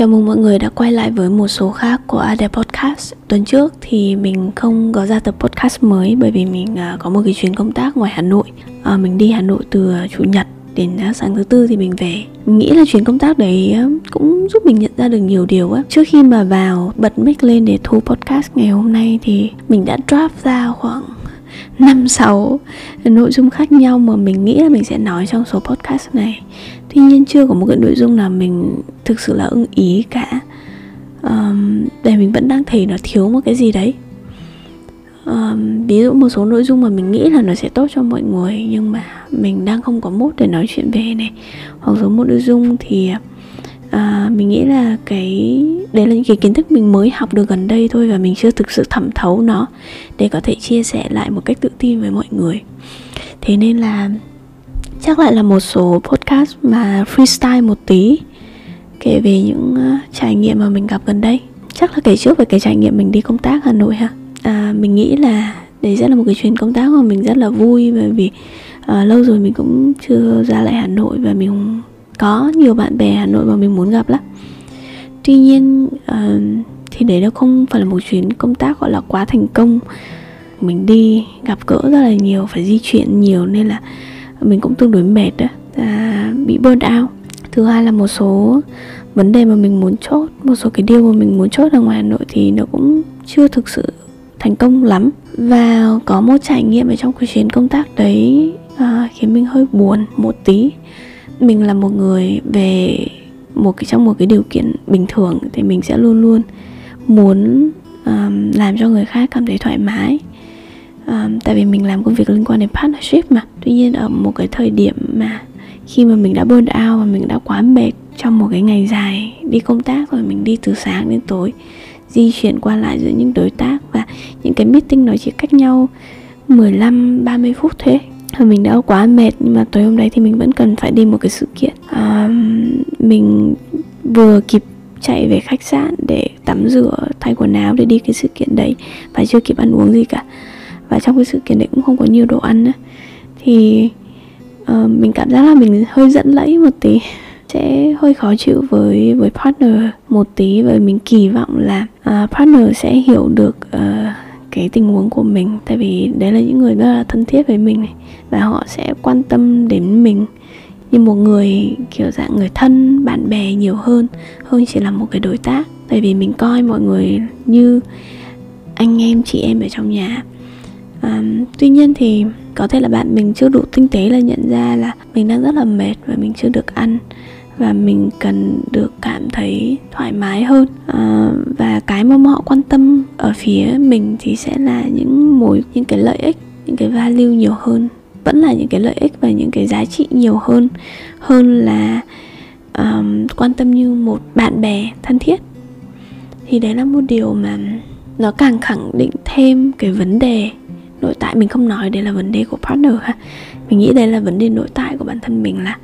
Chào mừng mọi người đã quay lại với một số khác của Ade Podcast. Tuần trước thì mình không có ra tập podcast mới bởi vì mình à, có một cái chuyến công tác ngoài Hà Nội. À, Mình đi Hà Nội từ à, Chủ nhật đến à, sáng thứ tư thì mình về. Mình nghĩ là chuyến công tác đấy cũng giúp mình nhận ra được nhiều điều á. Trước khi mà vào bật mic lên để thu podcast ngày hôm nay thì mình đã draft ra khoảng năm sáu nội dung khác nhau mà mình nghĩ là mình sẽ nói trong số podcast này tuy nhiên chưa có một cái nội dung nào mình thực sự là ưng ý cả. Um, để mình vẫn đang thấy nó thiếu một cái gì đấy. Um, ví dụ một số nội dung mà mình nghĩ là nó sẽ tốt cho mọi người nhưng mà mình đang không có mốt để nói chuyện về này. Hoặc số một nội dung thì à, mình nghĩ là cái đấy là những cái kiến thức mình mới học được gần đây thôi và mình chưa thực sự thẩm thấu nó để có thể chia sẻ lại một cách tự tin với mọi người. Thế nên là chắc lại là một số podcast mà freestyle một tí kể về những uh, trải nghiệm mà mình gặp gần đây. Chắc là kể trước về cái trải nghiệm mình đi công tác hà nội ha. À, mình nghĩ là đấy sẽ là một cái chuyến công tác mà mình rất là vui bởi vì à, lâu rồi mình cũng chưa ra lại hà nội và mình có nhiều bạn bè hà nội mà mình muốn gặp lắm. Tuy nhiên à, thì đấy nó không phải là một chuyến công tác gọi là quá thành công. Mình đi gặp gỡ rất là nhiều phải di chuyển nhiều nên là mình cũng tương đối mệt đó à, bị burn out. Thứ hai là một số vấn đề mà mình muốn chốt một số cái điều mà mình muốn chốt ở ngoài hà nội thì nó cũng chưa thực sự thành công lắm. Và có một trải nghiệm ở trong cái chuyến công tác đấy à, khiến mình hơi buồn một tí. Mình là một người về một cái trong một cái điều kiện bình thường thì mình sẽ luôn luôn muốn um, làm cho người khác cảm thấy thoải mái um, tại vì mình làm công việc liên quan đến partnership mà. Tuy nhiên ở một cái thời điểm mà khi mà mình đã burn out và mình đã quá mệt trong một cái ngày dài đi công tác rồi mình đi từ sáng đến tối di chuyển qua lại giữa những đối tác và những cái meeting nó chỉ cách nhau 15 30 phút thế và mình đã quá mệt nhưng mà tối hôm đấy thì mình vẫn cần phải đi một cái sự kiện. À, mình vừa kịp chạy về khách sạn để tắm rửa thay quần áo để đi cái sự kiện đấy và chưa kịp ăn uống gì cả và trong cái sự kiện đấy cũng không có nhiều đồ ăn nữa. Thì uh, mình cảm giác là mình hơi dẫn lẫy một tí. Sẽ hơi khó chịu với với partner một tí và mình kỳ vọng là uh, partner sẽ hiểu được uh, cái tình huống của mình. Tại vì đấy là những người rất là thân thiết với mình này và họ sẽ quan tâm đến mình như một người kiểu dạng người thân bạn bè nhiều hơn hơn chỉ là một cái đối tác. Tại vì mình coi mọi người như anh em chị em ở trong nhà à, tuy nhiên thì có thể là bạn mình chưa đủ tinh tế là nhận ra là mình đang rất là mệt và mình chưa được ăn và mình cần được cảm thấy thoải mái hơn. À, và cái mà họ quan tâm ở phía mình thì sẽ là những mối những cái lợi ích những cái value nhiều hơn vẫn là những cái lợi ích và những cái giá trị nhiều hơn hơn là um, quan tâm như một bạn bè thân thiết. Thì đấy là một điều mà nó càng khẳng định thêm cái vấn đề nội tại mình không nói đây là vấn đề của partner ha. Mình nghĩ đây là vấn đề nội tại của bản thân mình là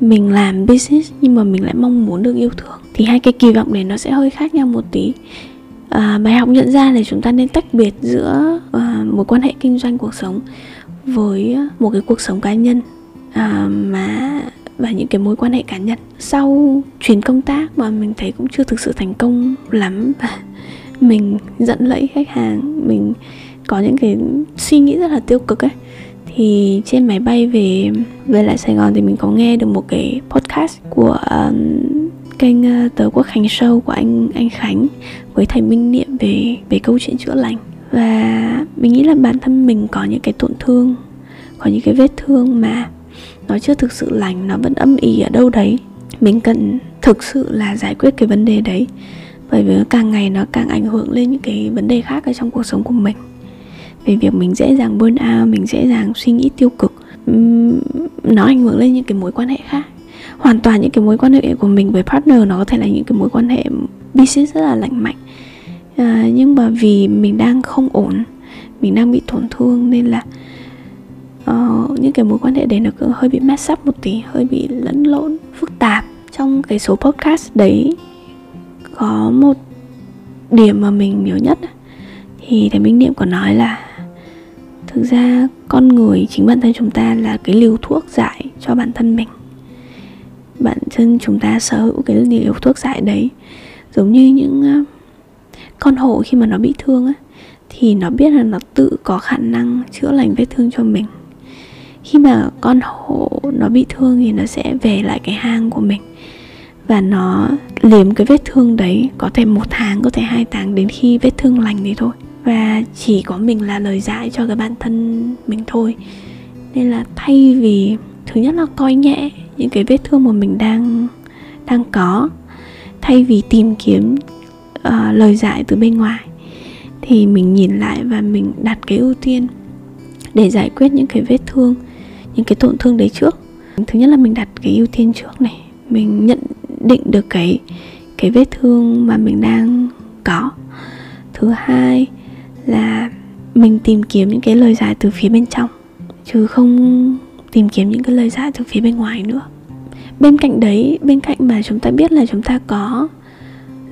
mình làm business nhưng mà mình lại mong muốn được yêu thương. Thì hai cái kỳ vọng này nó sẽ hơi khác nhau một tí. À, bài học nhận ra là chúng ta nên tách biệt giữa à, một quan hệ kinh doanh cuộc sống với một cái cuộc sống cá nhân à, mà và những cái mối quan hệ cá nhân. Sau chuyến công tác mà mình thấy cũng chưa thực sự thành công lắm. Và mình dẫn lẫy khách hàng mình có những cái suy nghĩ rất là tiêu cực ấy. Thì trên máy bay về về lại Sài Gòn thì mình có nghe được một cái podcast của um, kênh ờ, uh, tớ Quốc Khánh Show của anh anh Khánh với thầy Minh Niệm về về câu chuyện chữa lành. Và mình nghĩ là bản thân mình có những cái tổn thương có những cái vết thương mà nó chưa thực sự lành nó vẫn âm ỉ ở đâu đấy. Mình cần thực sự là giải quyết cái vấn đề đấy bởi vì càng ngày nó càng ảnh hưởng lên những cái vấn đề khác ở trong cuộc sống của mình về việc mình dễ dàng burn out mình dễ dàng suy nghĩ tiêu cực nó ảnh hưởng lên những cái mối quan hệ khác. Hoàn toàn những cái mối quan hệ của mình với partner nó có thể là những cái mối quan hệ business rất là lành mạnh. À, nhưng mà vì mình đang không ổn mình đang bị tổn thương nên là uh, những cái mối quan hệ đấy nó cứ hơi bị mess up một tí hơi bị lẫn lộn phức tạp. Trong cái số podcast đấy có một điểm mà mình nhớ nhất thì thầy minh niệm có nói là thực ra, con người chính bản thân chúng ta là cái liều thuốc giải cho bản thân mình. Bản thân chúng ta sở hữu cái liều thuốc giải đấy. Giống như những ờ, con hổ khi mà nó bị thương á, thì nó biết là nó tự có khả năng chữa lành vết thương cho mình. Khi mà con hổ nó bị thương thì nó sẽ về lại cái hang của mình. Và nó liếm cái vết thương đấy có thể một tháng, có thể hai tháng đến khi vết thương lành thì thôi và chỉ có mình là lời giải cho cái bản thân mình thôi. Nên là thay vì thứ nhất là coi nhẹ những cái vết thương mà mình đang đang có thay vì tìm kiếm uh, lời giải từ bên ngoài thì mình nhìn lại và mình đặt cái ưu tiên để giải quyết những cái vết thương những cái tổn thương đấy trước. Thứ nhất là mình đặt cái ưu tiên trước này mình nhận định được cái cái vết thương mà mình đang có. Thứ hai là mình tìm kiếm những cái lời giải từ phía bên trong, chứ không tìm kiếm những cái lời giải từ phía bên ngoài nữa. Bên cạnh đấy, bên cạnh mà chúng ta biết là chúng ta có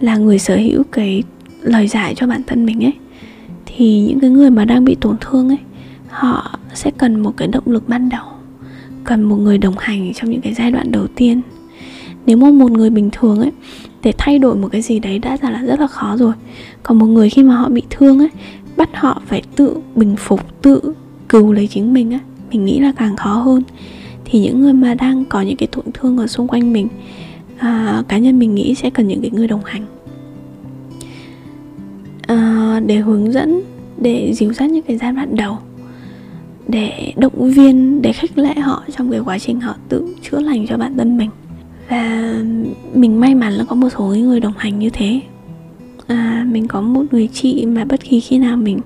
là người sở hữu cái lời giải cho bản thân mình ấy, thì những cái người mà đang bị tổn thương ấy, họ sẽ cần một cái động lực ban đầu, cần một người đồng hành trong những cái giai đoạn đầu tiên. Nếu mà một người bình thường ấy, để thay đổi một cái gì đấy đã là rất là khó rồi. Còn một người khi mà họ bị thương ấy bắt họ phải tự bình phục tự cứu lấy chính mình á mình nghĩ là càng khó hơn. Thì những người mà đang có những cái tổn thương ở xung quanh mình à, cá nhân mình nghĩ sẽ cần những cái người đồng hành. À, để hướng dẫn để dìu dắt những cái giai đoạn đầu để động viên để khích lệ họ trong cái quá trình họ tự chữa lành cho bản thân mình. Và mình may mắn là có một số người đồng hành như thế à, mình có một người chị mà bất kỳ khi nào mình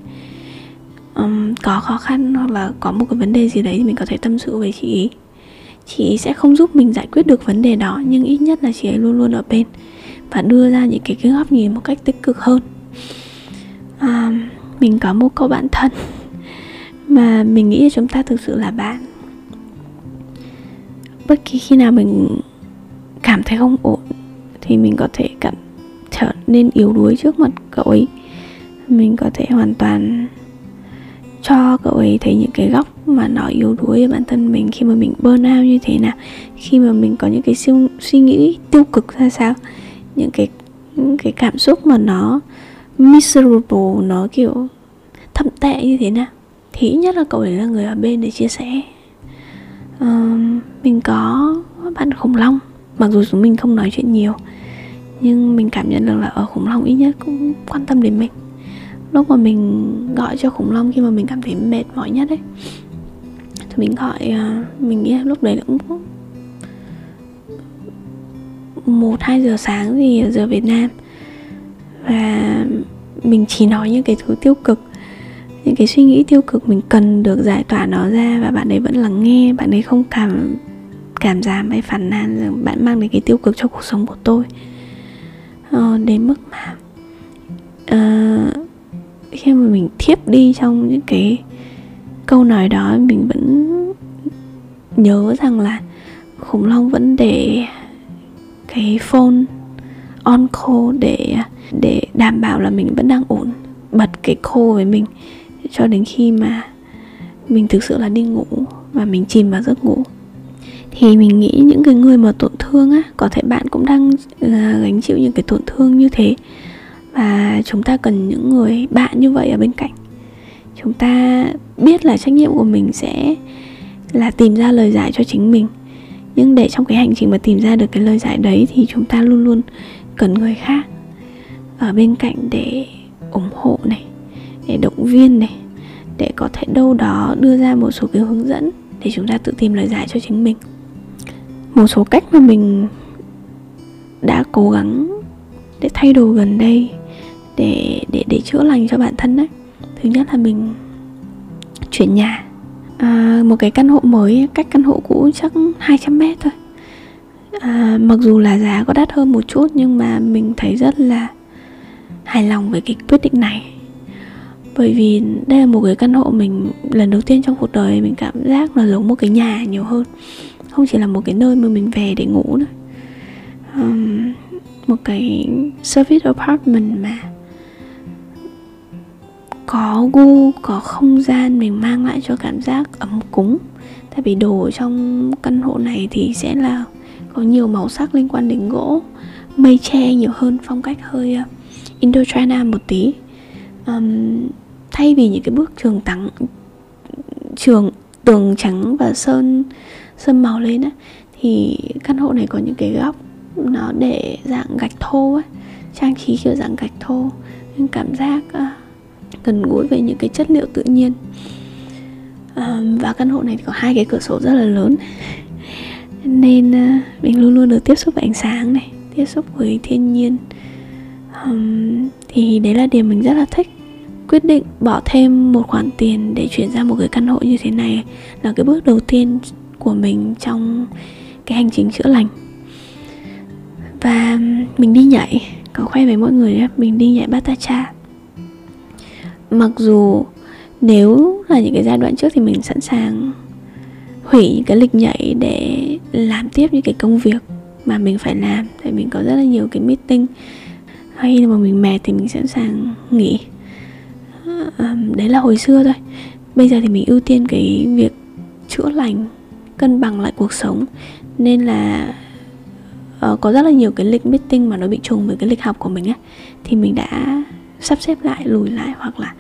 um, có khó khăn hoặc là có một cái vấn đề gì đấy thì mình có thể tâm sự với chị ý. Chị ý sẽ không giúp mình giải quyết được vấn đề đó nhưng ít nhất là chị ấy luôn luôn ở bên và đưa ra những cái, cái góc nhìn một cách tích cực hơn. À, mình có một cô bạn thân mà mình nghĩ là chúng ta thực sự là bạn. Bất kỳ khi nào mình cảm thấy không ổn thì mình có thể cảm trở nên yếu đuối trước mặt cậu ấy. Mình có thể hoàn toàn cho cậu ấy thấy những cái góc mà nó yếu đuối ở bản thân mình khi mà mình burn out như thế nào khi mà mình có những cái suy, suy nghĩ tiêu cực ra sao. Những cái những cái cảm xúc mà nó miserable nó kiểu thậm tệ như thế nào. Thì ít nhất là cậu ấy là người ở bên để chia sẻ. Uh, mình có bạn khủng long mặc dù chúng mình không nói chuyện nhiều nhưng mình cảm nhận được là ở khủng long ít nhất cũng quan tâm đến mình. Lúc mà mình gọi cho khủng long, khi mà mình cảm thấy mệt mỏi nhất ấy, thì mình gọi à, mình nghĩ lúc đấy cũng một, hai giờ sáng gì giờ Việt Nam. Và mình chỉ nói những cái thứ tiêu cực, những cái suy nghĩ tiêu cực mình cần được giải tỏa nó ra và bạn ấy vẫn lắng nghe, bạn ấy không cảm cảm giảm hay phản nàn rằng bạn mang đến cái tiêu cực cho cuộc sống của tôi. Ờ, đến mức mà uh, khi mà mình thiếp đi trong những cái câu nói đó mình vẫn nhớ rằng là khủng long vẫn để cái phone on call để để đảm bảo là mình vẫn đang ổn bật cái call với mình cho đến khi mà mình thực sự là đi ngủ và mình chìm vào giấc ngủ thì mình nghĩ những cái người mà tổn thương á, có thể bạn cũng đang ờ, gánh chịu những cái tổn thương như thế. Và chúng ta cần những người bạn như vậy ở bên cạnh. Chúng ta biết là trách nhiệm của mình sẽ là tìm ra lời giải cho chính mình. Nhưng để trong cái hành trình mà tìm ra được cái lời giải đấy thì chúng ta luôn luôn cần người khác ở bên cạnh để ủng hộ này, để động viên này, để có thể đâu đó đưa ra một số cái hướng dẫn để chúng ta tự tìm lời giải cho chính mình một số cách mà mình đã cố gắng để thay đổi gần đây để để để chữa lành cho bản thân đấy. Thứ nhất là mình chuyển nhà. À, một cái căn hộ mới cách căn hộ cũ chắc 200 mét thôi. À, mặc dù là giá có đắt hơn một chút nhưng mà mình thấy rất là hài lòng với cái quyết định này. Bởi vì đây là một cái căn hộ mình lần đầu tiên trong cuộc đời mình cảm giác là giống một cái nhà nhiều hơn không chỉ là một cái nơi mà mình về để ngủ nữa. Um, một cái service apartment mà có gu có không gian mình mang lại cho cảm giác ấm cúng. Tại vì đồ trong căn hộ này thì sẽ là có nhiều màu sắc liên quan đến gỗ mây tre nhiều hơn phong cách hơi ờ, Indochina một tí. Um, thay vì những cái bức trường tặng, trường tường trắng và sơn sơn màu lên á thì căn hộ này có những cái góc nó để dạng gạch thô ấy trang trí kiểu dạng gạch thô. Nhưng cảm giác uh, gần gũi với những cái chất liệu tự nhiên. Um, và căn hộ này thì có hai cái cửa sổ rất là lớn. Nên uh, mình luôn luôn được tiếp xúc với ánh sáng này tiếp xúc với thiên nhiên. Um, thì đấy là điểm mình rất là thích quyết định bỏ thêm một khoản tiền để chuyển ra một cái căn hộ như thế này là cái bước đầu tiên của mình trong cái hành trình chữa lành. Và mình đi nhảy, có khoe với mọi người mình đi nhảy batacha mặc dù nếu là những cái giai đoạn trước thì mình sẵn sàng hủy những cái lịch nhảy để làm tiếp những cái công việc mà mình phải làm, tại mình có rất là nhiều cái meeting. Hay là mà mình mệt thì mình sẵn sàng nghỉ đấy là hồi xưa thôi. Bây giờ thì mình ưu tiên cái việc chữa lành cân bằng lại cuộc sống. Nên là uh, có rất là nhiều cái lịch meeting mà nó bị trùng với cái lịch học của mình á. Thì mình đã sắp xếp lại lùi lại hoặc là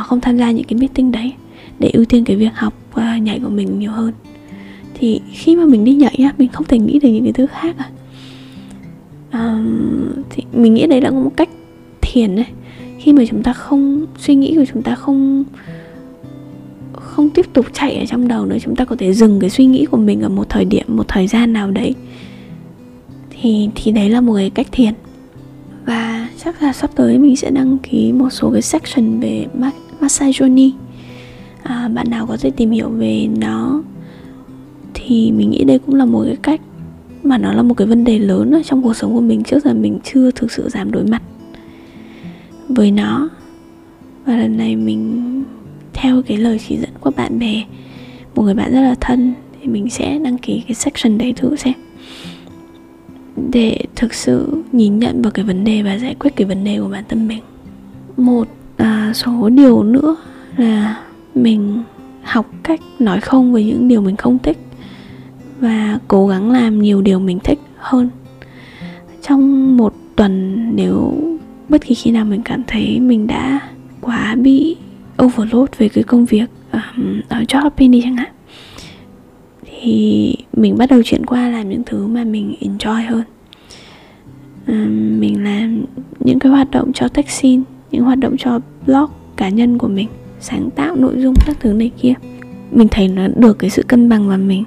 uh, không tham gia những cái meeting đấy để ưu tiên cái việc học uh, nhảy của mình nhiều hơn. Thì khi mà mình đi nhảy á mình không thể nghĩ được những cái thứ khác à uh, thì mình nghĩ đấy là một cách thiền đấy khi mà chúng ta không suy nghĩ của chúng ta không không tiếp tục chạy ở trong đầu nữa chúng ta có thể dừng cái suy nghĩ của mình ở một thời điểm một thời gian nào đấy thì thì đấy là một cái cách thiền. Và chắc là sắp tới mình sẽ đăng ký một số cái section về massage journey à, bạn nào có thể tìm hiểu về nó thì mình nghĩ đây cũng là một cái cách mà nó là một cái vấn đề lớn ở trong cuộc sống của mình trước giờ mình chưa thực sự dám đối mặt với nó. Và lần này mình theo cái lời chỉ dẫn của bạn bè một người bạn rất là thân thì mình sẽ đăng ký cái section đấy thử xem. Để thực sự nhìn nhận vào cái vấn đề và giải quyết cái vấn đề của bản thân mình. Một à, số điều nữa là mình học cách nói không với những điều mình không thích và cố gắng làm nhiều điều mình thích hơn. Trong một tuần nếu bất kỳ khi nào mình cảm thấy mình đã quá bị overload về cái công việc um, ở job hopping đi chẳng hạn thì mình bắt đầu chuyển qua làm những thứ mà mình enjoy hơn. Um, mình làm những cái hoạt động cho taxi những hoạt động cho blog cá nhân của mình sáng tạo nội dung các thứ này kia. Mình thấy nó được cái sự cân bằng và mình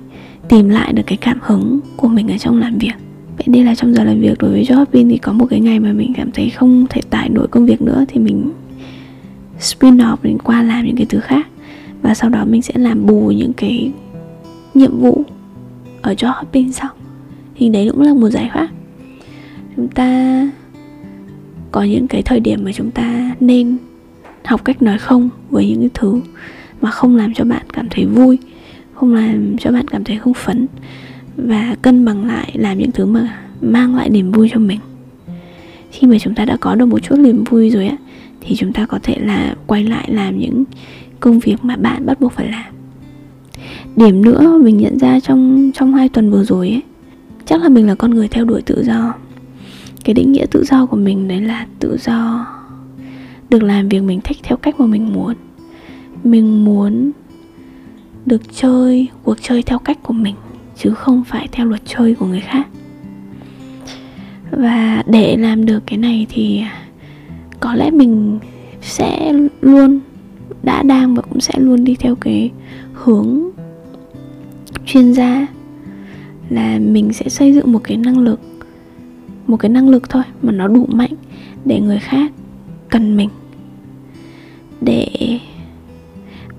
tìm lại được cái cảm hứng của mình ở trong làm việc vậy đây là trong giờ làm việc đối với job hopping thì có một cái ngày mà mình cảm thấy không thể tải nổi công việc nữa thì mình spin off, mình qua làm những cái thứ khác. Và sau đó mình sẽ làm bù những cái nhiệm vụ ở job hopping sau. Thì đấy cũng là một giải pháp. Chúng ta có những cái thời điểm mà chúng ta nên học cách nói không với những cái thứ mà không làm cho bạn cảm thấy vui, không làm cho bạn cảm thấy không phấn và cân bằng lại, làm những thứ mà mang lại niềm vui cho mình. Khi mà chúng ta đã có được một chút niềm vui rồi á, thì chúng ta có thể là quay lại làm những công việc mà bạn bắt buộc phải làm. Điểm nữa mình nhận ra trong trong hai tuần vừa rồi ấy, chắc là mình là con người theo đuổi tự do. Cái định nghĩa tự do của mình đấy là tự do được làm việc mình thích theo cách mà mình muốn. Mình muốn được chơi, cuộc chơi theo cách của mình chứ không phải theo luật chơi của người khác. Và để làm được cái này thì có lẽ mình sẽ luôn, đã đang và cũng sẽ luôn đi theo cái hướng chuyên gia, là mình sẽ xây dựng một cái năng lực, một cái năng lực thôi mà nó đủ mạnh để người khác cần mình. Để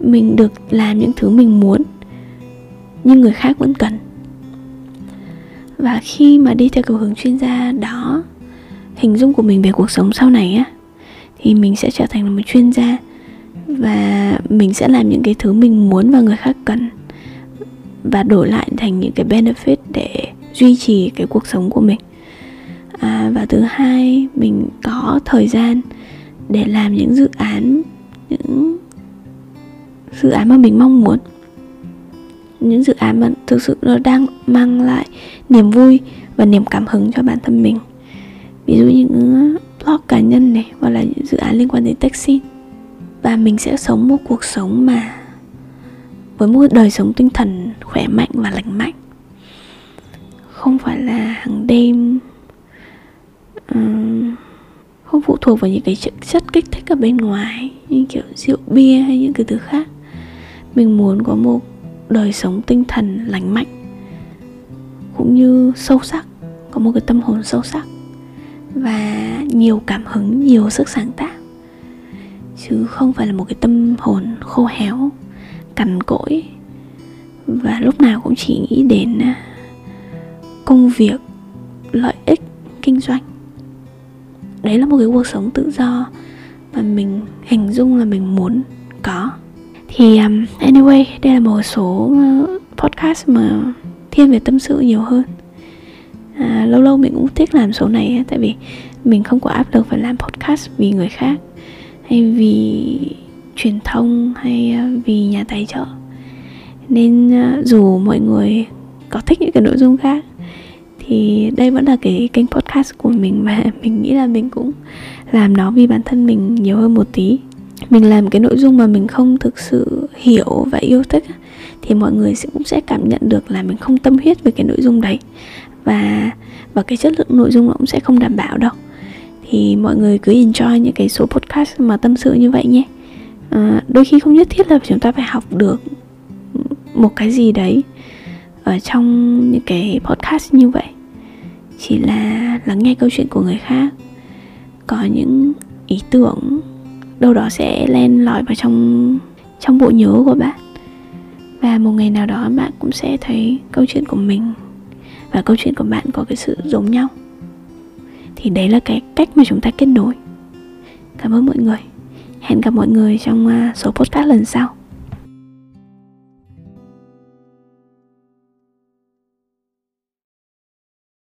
mình được làm những thứ mình muốn, nhưng người khác vẫn cần và khi mà đi theo cái hướng chuyên gia đó hình dung của mình về cuộc sống sau này á thì mình sẽ trở thành một chuyên gia và mình sẽ làm những cái thứ mình muốn và người khác cần và đổi lại thành những cái benefit để duy trì cái cuộc sống của mình. À, và thứ hai mình có thời gian để làm những dự án những dự án mà mình mong muốn những dự án mà thực sự nó đang mang lại niềm vui và niềm cảm hứng cho bản thân mình. Ví dụ như những blog cá nhân này hoặc là những dự án liên quan đến taxi và mình sẽ sống một cuộc sống mà với một đời sống tinh thần khỏe mạnh và lành mạnh. Không phải là hàng đêm um, không phụ thuộc vào những cái chất, chất kích thích ở bên ngoài như kiểu rượu bia hay những cái thứ khác. Mình muốn có một đời sống tinh thần lành mạnh, cũng như sâu sắc, có một cái tâm hồn sâu sắc và nhiều cảm hứng, nhiều sức sáng tạo. Chứ không phải là một cái tâm hồn khô héo, cằn cỗi và lúc nào cũng chỉ nghĩ đến à, công việc, lợi ích, kinh doanh. Đấy là một cái cuộc sống tự do mà mình hình dung là mình muốn có thì um, anyway đây là một số uh, podcast mà thiên về tâm sự nhiều hơn. À, lâu lâu mình cũng thích làm số này tại vì mình không có áp lực phải làm podcast vì người khác hay vì truyền thông hay uh, vì nhà tài trợ. Nên uh, dù mọi người có thích những cái nội dung khác thì đây vẫn là cái kênh podcast của mình và mình nghĩ là mình cũng làm nó vì bản thân mình nhiều hơn một tí mình làm cái nội dung mà mình không thực sự hiểu và yêu thích thì mọi người sẽ cũng sẽ cảm nhận được là mình không tâm huyết về cái nội dung đấy. Và và cái chất lượng nội dung nó cũng sẽ không đảm bảo đâu. Thì mọi người cứ enjoy những cái số podcast mà tâm sự như vậy nhé. À, đôi khi không nhất thiết là chúng ta phải học được một cái gì đấy ở trong những cái podcast như vậy. Chỉ là lắng nghe câu chuyện của người khác có những ý tưởng đâu đó sẽ len lỏi vào trong trong bộ nhớ của bạn. Và một ngày nào đó bạn cũng sẽ thấy câu chuyện của mình và câu chuyện của bạn có cái sự giống nhau. Thì đấy là cái cách mà chúng ta kết nối. Cảm ơn mọi người. Hẹn gặp mọi người trong à, số podcast lần sau.